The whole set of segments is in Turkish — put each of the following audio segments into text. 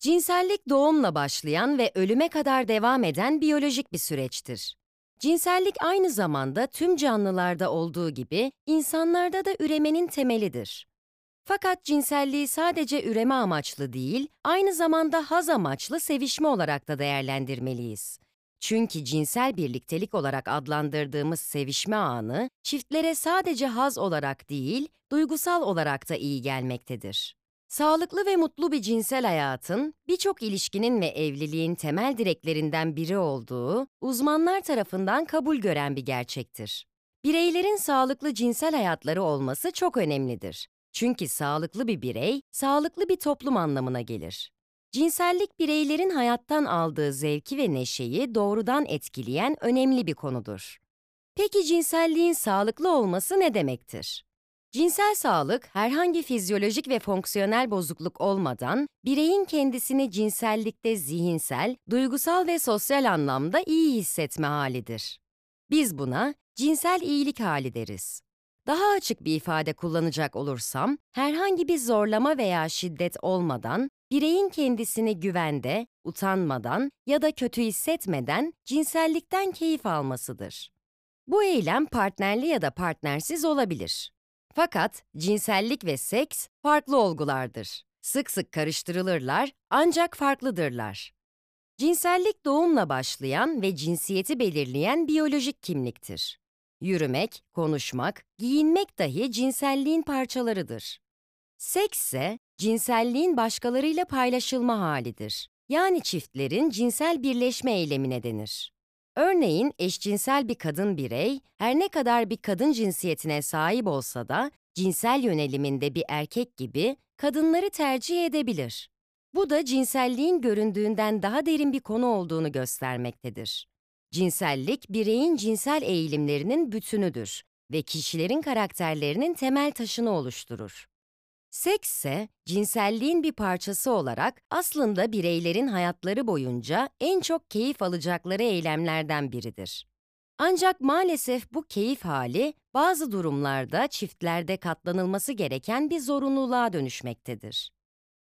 Cinsellik doğumla başlayan ve ölüme kadar devam eden biyolojik bir süreçtir. Cinsellik aynı zamanda tüm canlılarda olduğu gibi insanlarda da üremenin temelidir. Fakat cinselliği sadece üreme amaçlı değil, aynı zamanda haz amaçlı sevişme olarak da değerlendirmeliyiz. Çünkü cinsel birliktelik olarak adlandırdığımız sevişme anı, çiftlere sadece haz olarak değil, duygusal olarak da iyi gelmektedir. Sağlıklı ve mutlu bir cinsel hayatın, birçok ilişkinin ve evliliğin temel direklerinden biri olduğu, uzmanlar tarafından kabul gören bir gerçektir. Bireylerin sağlıklı cinsel hayatları olması çok önemlidir. Çünkü sağlıklı bir birey, sağlıklı bir toplum anlamına gelir. Cinsellik bireylerin hayattan aldığı zevki ve neşeyi doğrudan etkileyen önemli bir konudur. Peki cinselliğin sağlıklı olması ne demektir? Cinsel sağlık, herhangi fizyolojik ve fonksiyonel bozukluk olmadan, bireyin kendisini cinsellikte zihinsel, duygusal ve sosyal anlamda iyi hissetme halidir. Biz buna cinsel iyilik hali deriz. Daha açık bir ifade kullanacak olursam, herhangi bir zorlama veya şiddet olmadan, bireyin kendisini güvende, utanmadan ya da kötü hissetmeden cinsellikten keyif almasıdır. Bu eylem partnerli ya da partnersiz olabilir. Fakat cinsellik ve seks farklı olgulardır. Sık sık karıştırılırlar ancak farklıdırlar. Cinsellik doğumla başlayan ve cinsiyeti belirleyen biyolojik kimliktir. Yürümek, konuşmak, giyinmek dahi cinselliğin parçalarıdır. Seks ise cinselliğin başkalarıyla paylaşılma halidir. Yani çiftlerin cinsel birleşme eylemine denir. Örneğin eşcinsel bir kadın birey, her ne kadar bir kadın cinsiyetine sahip olsa da cinsel yöneliminde bir erkek gibi kadınları tercih edebilir. Bu da cinselliğin göründüğünden daha derin bir konu olduğunu göstermektedir. Cinsellik, bireyin cinsel eğilimlerinin bütünüdür ve kişilerin karakterlerinin temel taşını oluşturur. Seks ise cinselliğin bir parçası olarak aslında bireylerin hayatları boyunca en çok keyif alacakları eylemlerden biridir. Ancak maalesef bu keyif hali bazı durumlarda çiftlerde katlanılması gereken bir zorunluluğa dönüşmektedir.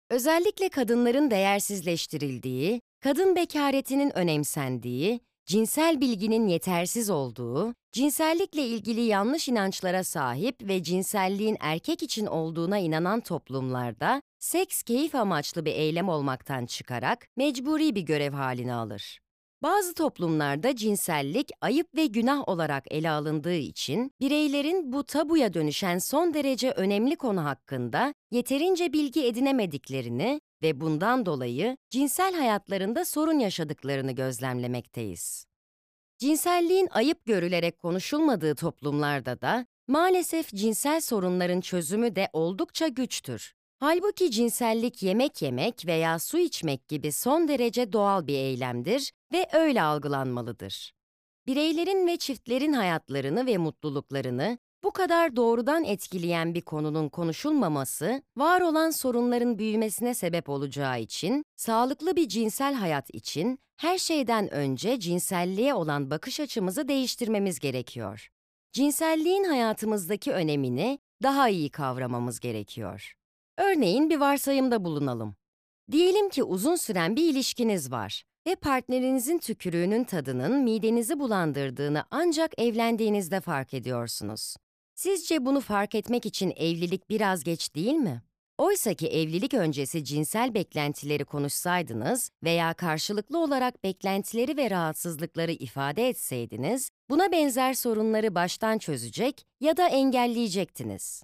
Özellikle kadınların değersizleştirildiği, kadın bekaretinin önemsendiği, cinsel bilginin yetersiz olduğu, cinsellikle ilgili yanlış inançlara sahip ve cinselliğin erkek için olduğuna inanan toplumlarda seks keyif amaçlı bir eylem olmaktan çıkarak mecburi bir görev halini alır. Bazı toplumlarda cinsellik ayıp ve günah olarak ele alındığı için bireylerin bu tabuya dönüşen son derece önemli konu hakkında yeterince bilgi edinemediklerini ve bundan dolayı cinsel hayatlarında sorun yaşadıklarını gözlemlemekteyiz. Cinselliğin ayıp görülerek konuşulmadığı toplumlarda da maalesef cinsel sorunların çözümü de oldukça güçtür. Halbuki cinsellik yemek yemek veya su içmek gibi son derece doğal bir eylemdir ve öyle algılanmalıdır. Bireylerin ve çiftlerin hayatlarını ve mutluluklarını bu kadar doğrudan etkileyen bir konunun konuşulmaması, var olan sorunların büyümesine sebep olacağı için, sağlıklı bir cinsel hayat için her şeyden önce cinselliğe olan bakış açımızı değiştirmemiz gerekiyor. Cinselliğin hayatımızdaki önemini daha iyi kavramamız gerekiyor. Örneğin bir varsayımda bulunalım. Diyelim ki uzun süren bir ilişkiniz var ve partnerinizin tükürüğünün tadının midenizi bulandırdığını ancak evlendiğinizde fark ediyorsunuz. Sizce bunu fark etmek için evlilik biraz geç değil mi? Oysa ki evlilik öncesi cinsel beklentileri konuşsaydınız veya karşılıklı olarak beklentileri ve rahatsızlıkları ifade etseydiniz, buna benzer sorunları baştan çözecek ya da engelleyecektiniz.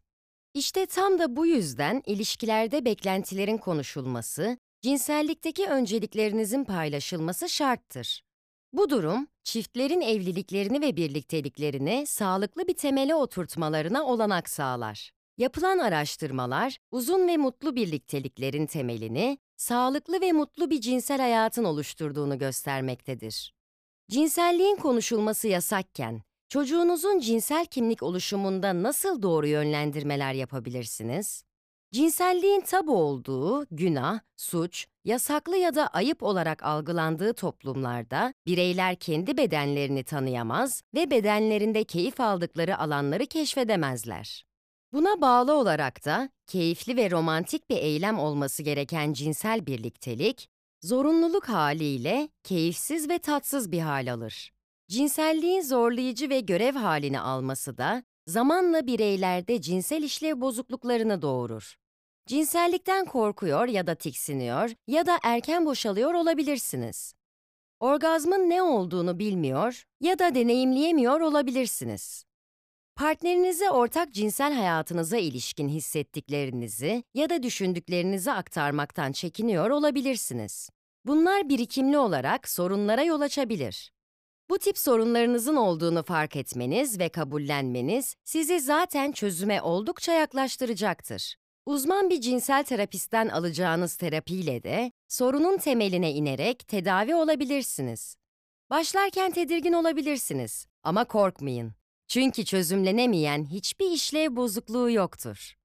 İşte tam da bu yüzden ilişkilerde beklentilerin konuşulması, cinsellikteki önceliklerinizin paylaşılması şarttır. Bu durum, çiftlerin evliliklerini ve birlikteliklerini sağlıklı bir temele oturtmalarına olanak sağlar. Yapılan araştırmalar, uzun ve mutlu birlikteliklerin temelini, sağlıklı ve mutlu bir cinsel hayatın oluşturduğunu göstermektedir. Cinselliğin konuşulması yasakken, çocuğunuzun cinsel kimlik oluşumunda nasıl doğru yönlendirmeler yapabilirsiniz? Cinselliğin tabu olduğu, günah, suç, yasaklı ya da ayıp olarak algılandığı toplumlarda bireyler kendi bedenlerini tanıyamaz ve bedenlerinde keyif aldıkları alanları keşfedemezler. Buna bağlı olarak da keyifli ve romantik bir eylem olması gereken cinsel birliktelik, zorunluluk haliyle keyifsiz ve tatsız bir hal alır. Cinselliğin zorlayıcı ve görev halini alması da zamanla bireylerde cinsel işlev bozukluklarını doğurur. Cinsellikten korkuyor ya da tiksiniyor ya da erken boşalıyor olabilirsiniz. Orgazmın ne olduğunu bilmiyor ya da deneyimleyemiyor olabilirsiniz. Partnerinize ortak cinsel hayatınıza ilişkin hissettiklerinizi ya da düşündüklerinizi aktarmaktan çekiniyor olabilirsiniz. Bunlar birikimli olarak sorunlara yol açabilir. Bu tip sorunlarınızın olduğunu fark etmeniz ve kabullenmeniz sizi zaten çözüme oldukça yaklaştıracaktır. Uzman bir cinsel terapistten alacağınız terapiyle de sorunun temeline inerek tedavi olabilirsiniz. Başlarken tedirgin olabilirsiniz ama korkmayın. Çünkü çözümlenemeyen hiçbir işlev bozukluğu yoktur.